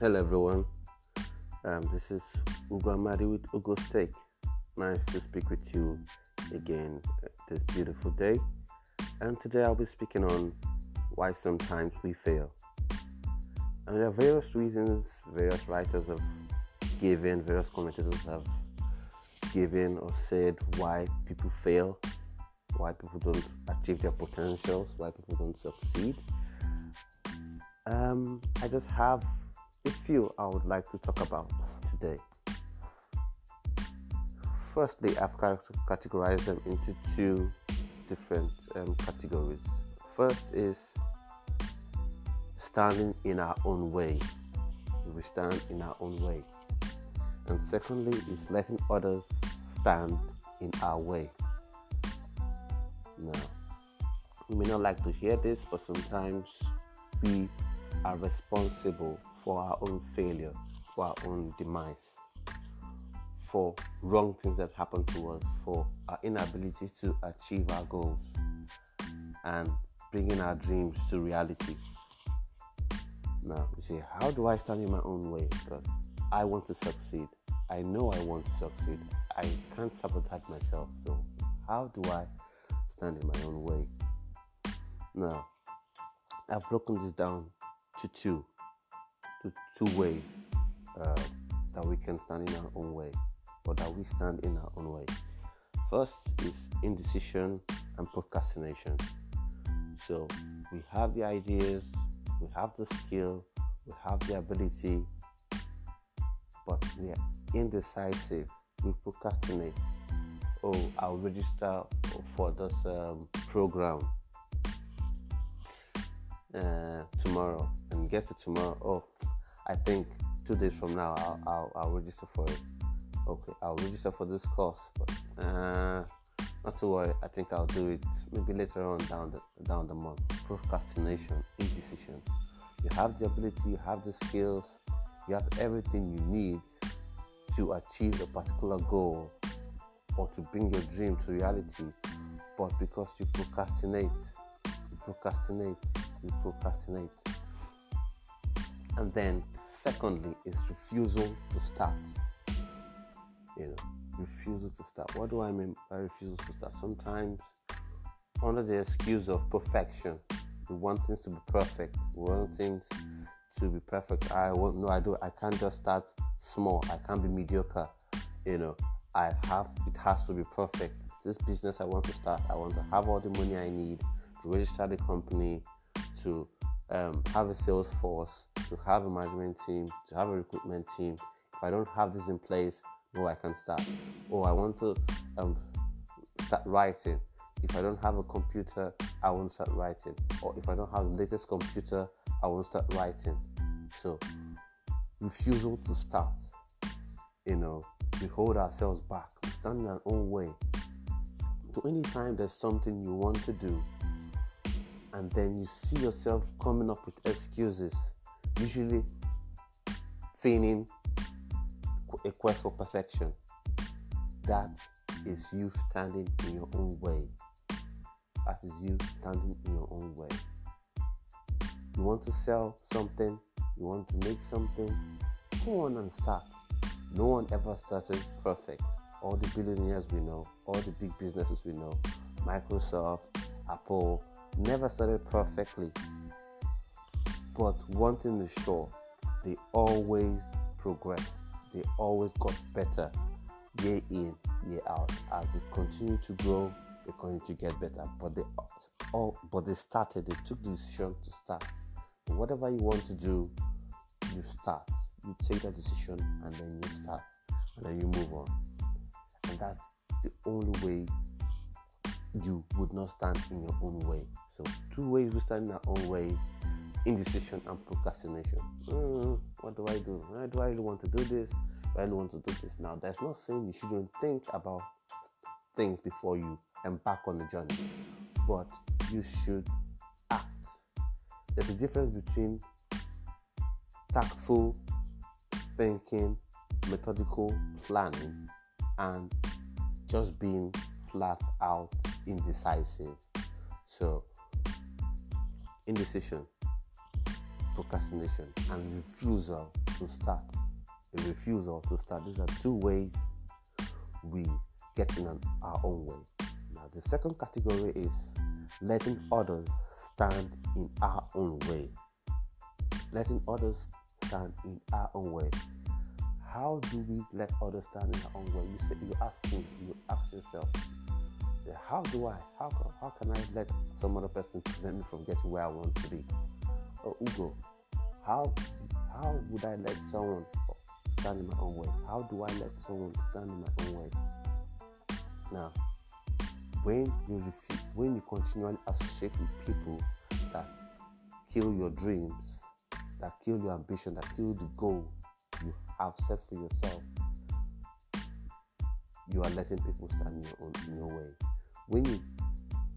Hello, everyone. Um, this is Ugo Amadi with Ugo's Take. Nice to speak with you again this beautiful day. And today I'll be speaking on why sometimes we fail. And there are various reasons various writers have given, various commentators have given or said why people fail, why people don't achieve their potentials, why people don't succeed. Um, I just have a few I would like to talk about today. Firstly, I've categorized them into two different um, categories. First is standing in our own way. We stand in our own way. And secondly, is letting others stand in our way. Now, you may not like to hear this, but sometimes we are responsible for our own failure, for our own demise, for wrong things that happen to us, for our inability to achieve our goals, and bringing our dreams to reality. Now, you say, how do I stand in my own way? Because I want to succeed. I know I want to succeed. I can't sabotage myself. So, how do I stand in my own way? Now, I've broken this down to two, two ways uh, that we can stand in our own way, or that we stand in our own way. First is indecision and procrastination. So we have the ideas, we have the skill, we have the ability, but we are indecisive. We procrastinate. Oh, I'll register for this um, program uh, tomorrow and get to tomorrow. Oh, I think two days from now I'll, I'll, I'll register for it. Okay, I'll register for this course, but uh, not to worry. I think I'll do it maybe later on down the down the month. Procrastination, indecision. You have the ability, you have the skills, you have everything you need to achieve a particular goal or to bring your dream to reality, but because you procrastinate, you procrastinate, you procrastinate. And then, secondly, is refusal to start. You know, refusal to start. What do I mean by refusal to start? Sometimes, under the excuse of perfection, we want things to be perfect. We want things to be perfect. I want no, I do. I can't just start small. I can't be mediocre. You know, I have. It has to be perfect. This business I want to start. I want to have all the money I need to register the company, to um, have a sales force, to have a management team, to have a recruitment team. If I don't have this in place, no, I can't start. Oh, I want to um, start writing. If I don't have a computer, I won't start writing. Or if I don't have the latest computer, I won't start writing. So, refusal to start. You know, we hold ourselves back. We stand in our own way. So, anytime there's something you want to do, and then you see yourself coming up with excuses, usually feigning a quest for perfection. That is you standing in your own way. That is you standing in your own way. You want to sell something, you want to make something, go on and start. No one ever started perfect. All the billionaires we know, all the big businesses we know, Microsoft, Apple, never started perfectly. But one thing is sure, they always progressed. They always got better year in, year out. As they continue to grow, they continue to get better. But they all but they started, they took the decision to start. whatever you want to do, you start. You take that decision and then you start. And then you move on. And that's the only way you would not stand in your own way. So, two ways we stand in our own way indecision and procrastination. Mm, what do I do? do I really want to do this? Do I really want to do this? Now, that's not saying you shouldn't think about things before you embark on the journey, but you should act. There's a difference between tactful thinking, methodical planning, and just being flat out indecisive. So, indecision, procrastination, and refusal to start, a refusal to start. These are two ways we get in our own way. Now, the second category is letting others stand in our own way. Letting others stand in our own way. How do we let others stand in our own way? You say you ask me, you ask yourself, how do I? How how can I let some other person prevent me from getting where I want to be? Oh, Ugo, how how would I let someone stand in my own way? How do I let someone stand in my own way? Now, when you refuse, when you continually associate with people that kill your dreams, that kill your ambition, that kill the goal you have set for yourself, you are letting people stand in your own in your way. When you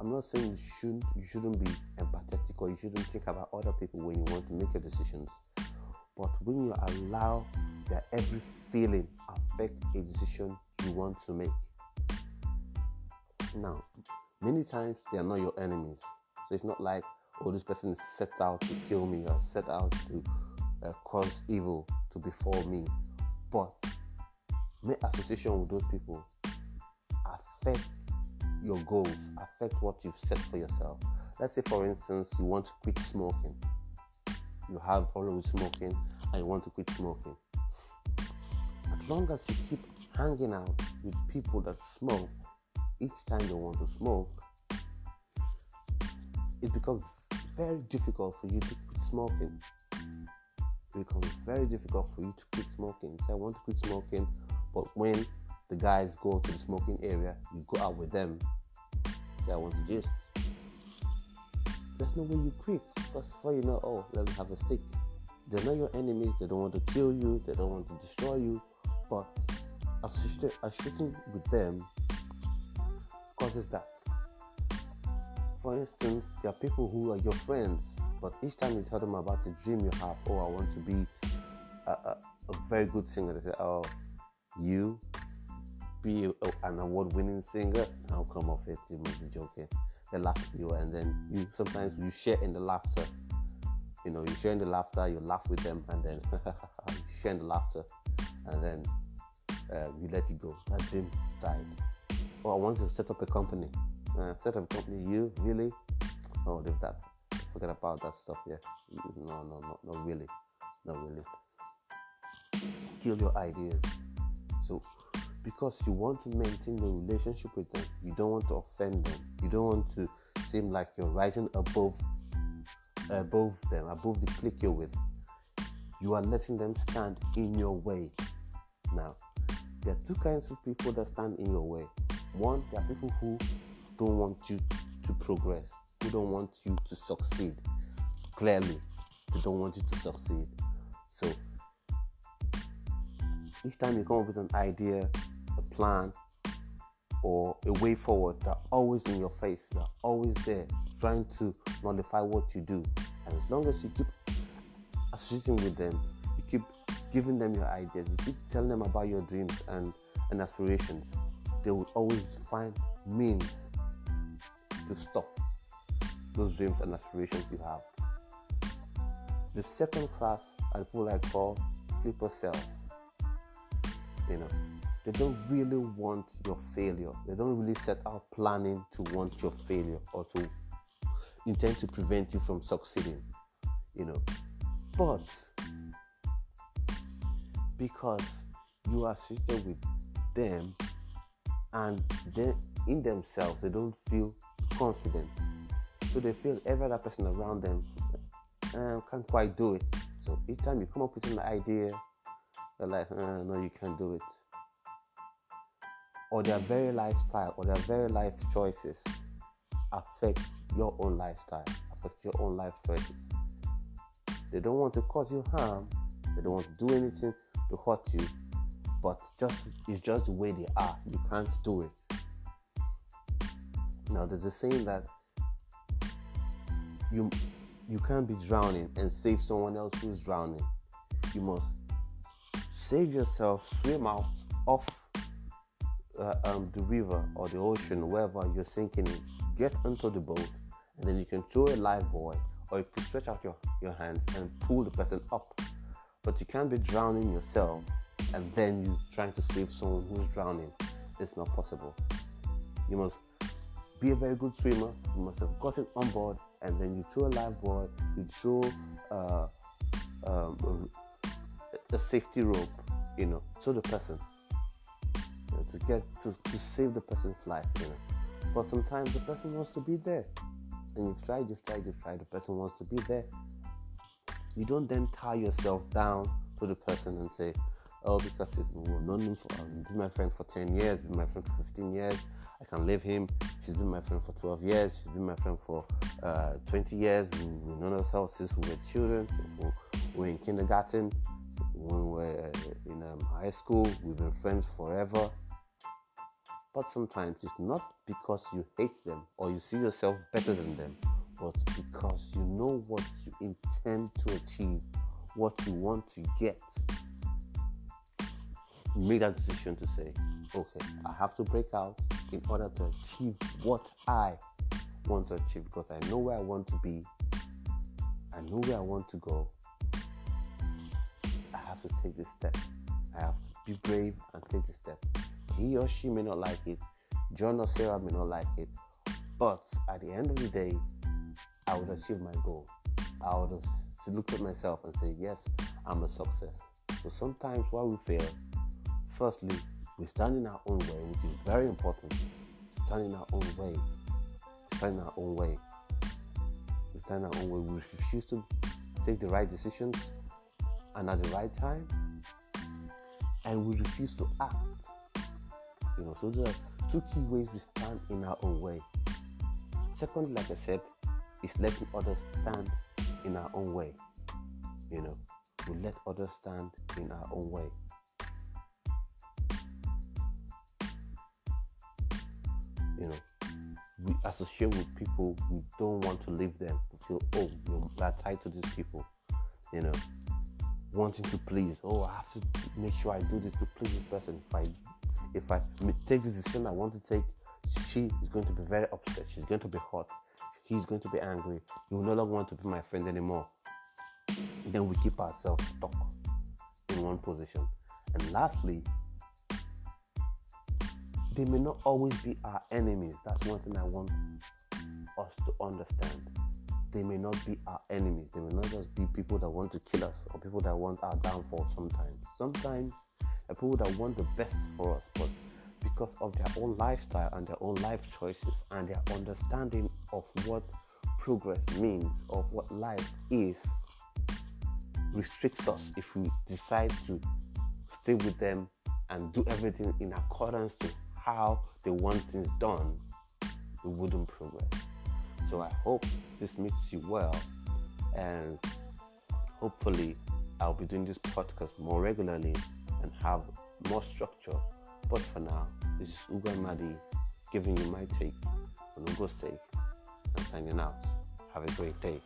I'm not saying you shouldn't you shouldn't be empathetic or you shouldn't think about other people when you want to make your decisions. But when you allow their every feeling affect a decision you want to make. Now, many times they are not your enemies. So it's not like, oh, this person is set out to kill me or set out to uh, cause evil to befall me. But make association with those people affect your goals, affect what you've set for yourself. Let's say, for instance, you want to quit smoking. You have a problem with smoking and you want to quit smoking. As long as you keep hanging out with people that smoke each time they want to smoke, it becomes very difficult for you to quit smoking. It becomes very difficult for you to quit smoking. Say, I want to quit smoking, but when the guys go to the smoking area, you go out with them. I want to just. There's no way you quit because before you know, oh, let me have a stick. They're not your enemies. They don't want to kill you. They don't want to destroy you. But associating with them causes that. For instance, there are people who are your friends, but each time you tell them about a dream you have, oh, I want to be a, a, a very good singer, they say, oh, you be an award-winning singer. I'll come off it. You must be joking. They laugh at you, and then you sometimes you share in the laughter. You know, you share in the laughter. You laugh with them, and then you share in the laughter, and then um, you let it go. That dream died. Oh, I want to set up a company. Uh, set up a company. You really? Oh, leave that. Forget about that stuff. Yeah. No, no, no, not really. Not really. Kill your ideas. So because you want to maintain your relationship with them. You don't want to offend them. You don't want to seem like you're rising above above them, above the clique you're with. You are letting them stand in your way. Now, there are two kinds of people that stand in your way. One, there are people who don't want you to progress, who don't want you to succeed. Clearly, they don't want you to succeed. So, each time you come up with an idea, plan or a way forward they're always in your face they're always there trying to nullify what you do. And as long as you keep associating with them you keep giving them your ideas you keep telling them about your dreams and, and aspirations they will always find means to stop those dreams and aspirations you have. The second class are people I call sleeper cells you know they don't really want your failure. They don't really set out planning to want your failure or to intend to prevent you from succeeding, you know. But because you are seated with them and they in themselves they don't feel confident. So they feel every other person around them uh, can't quite do it. So each time you come up with an idea, they're like, uh, no, you can't do it or their very lifestyle or their very life choices affect your own lifestyle, affect your own life choices. They don't want to cause you harm, they don't want to do anything to hurt you, but just it's just the way they are. You can't do it. Now there's a saying that you you can't be drowning and save someone else who's drowning. You must save yourself, swim out off uh, um, the river or the ocean, wherever you're sinking in, get onto the boat, and then you can throw a live buoy, or you can stretch out your, your hands and pull the person up But you can't be drowning yourself and then you trying to save someone who's drowning. It's not possible. You must be a very good swimmer. You must have gotten on board, and then you throw a life buoy. You throw uh, um, a, safety rope, you know, to the person to get to, to save the person's life, you know. But sometimes the person wants to be there, and you've tried, you've tried, you've tried. The person wants to be there. You don't then tie yourself down to the person and say, "Oh, because he's we've known him for, been my friend for 10 years, been my friend for 15 years, I can leave him. She's been my friend for 12 years. She's been my friend for uh, 20 years. We've known ourselves since we were children, since we were in kindergarten, when we were in um, high school. We've been friends forever. But sometimes it's not because you hate them or you see yourself better than them, but because you know what you intend to achieve, what you want to get. You make that decision to say, okay, I have to break out in order to achieve what I want to achieve because I know where I want to be, I know where I want to go. I have to take this step. I have to be brave and take this step. He or she may not like it, John or Sarah may not like it, but at the end of the day, I would achieve my goal. I would look at myself and say, Yes, I'm a success. So sometimes while we fail, firstly, we stand in our own way, which is very important. Stand in our own way. Stand in our own way. We stand in our own way. We refuse to take the right decisions and at the right time, and we refuse to act. You know, so there are two key ways we stand in our own way. Secondly, like I said, is letting others stand in our own way. You know, we let others stand in our own way. you know, we associate with people we don't want to leave them. We feel, oh, we are tied to these people, you know, wanting to please. Oh, I have to make sure I do this to please this person. If I if I take the decision I want to take, she is going to be very upset. She's going to be hot. He's going to be angry. He will no longer want to be my friend anymore. Then we keep ourselves stuck in one position. And lastly, they may not always be our enemies. That's one thing I want us to understand. They may not be our enemies. They may not just be people that want to kill us or people that want our downfall sometimes. Sometimes they're people that want the best for us, but because of their own lifestyle and their own life choices and their understanding of what progress means, of what life is, restricts us if we decide to stay with them and do everything in accordance to how they want things done, we wouldn't progress. So I hope this meets you well, and hopefully, I'll be doing this podcast more regularly and have more structure. But for now, this is Ugo Amadi giving you my take on Ugo's take and signing out. Have a great day.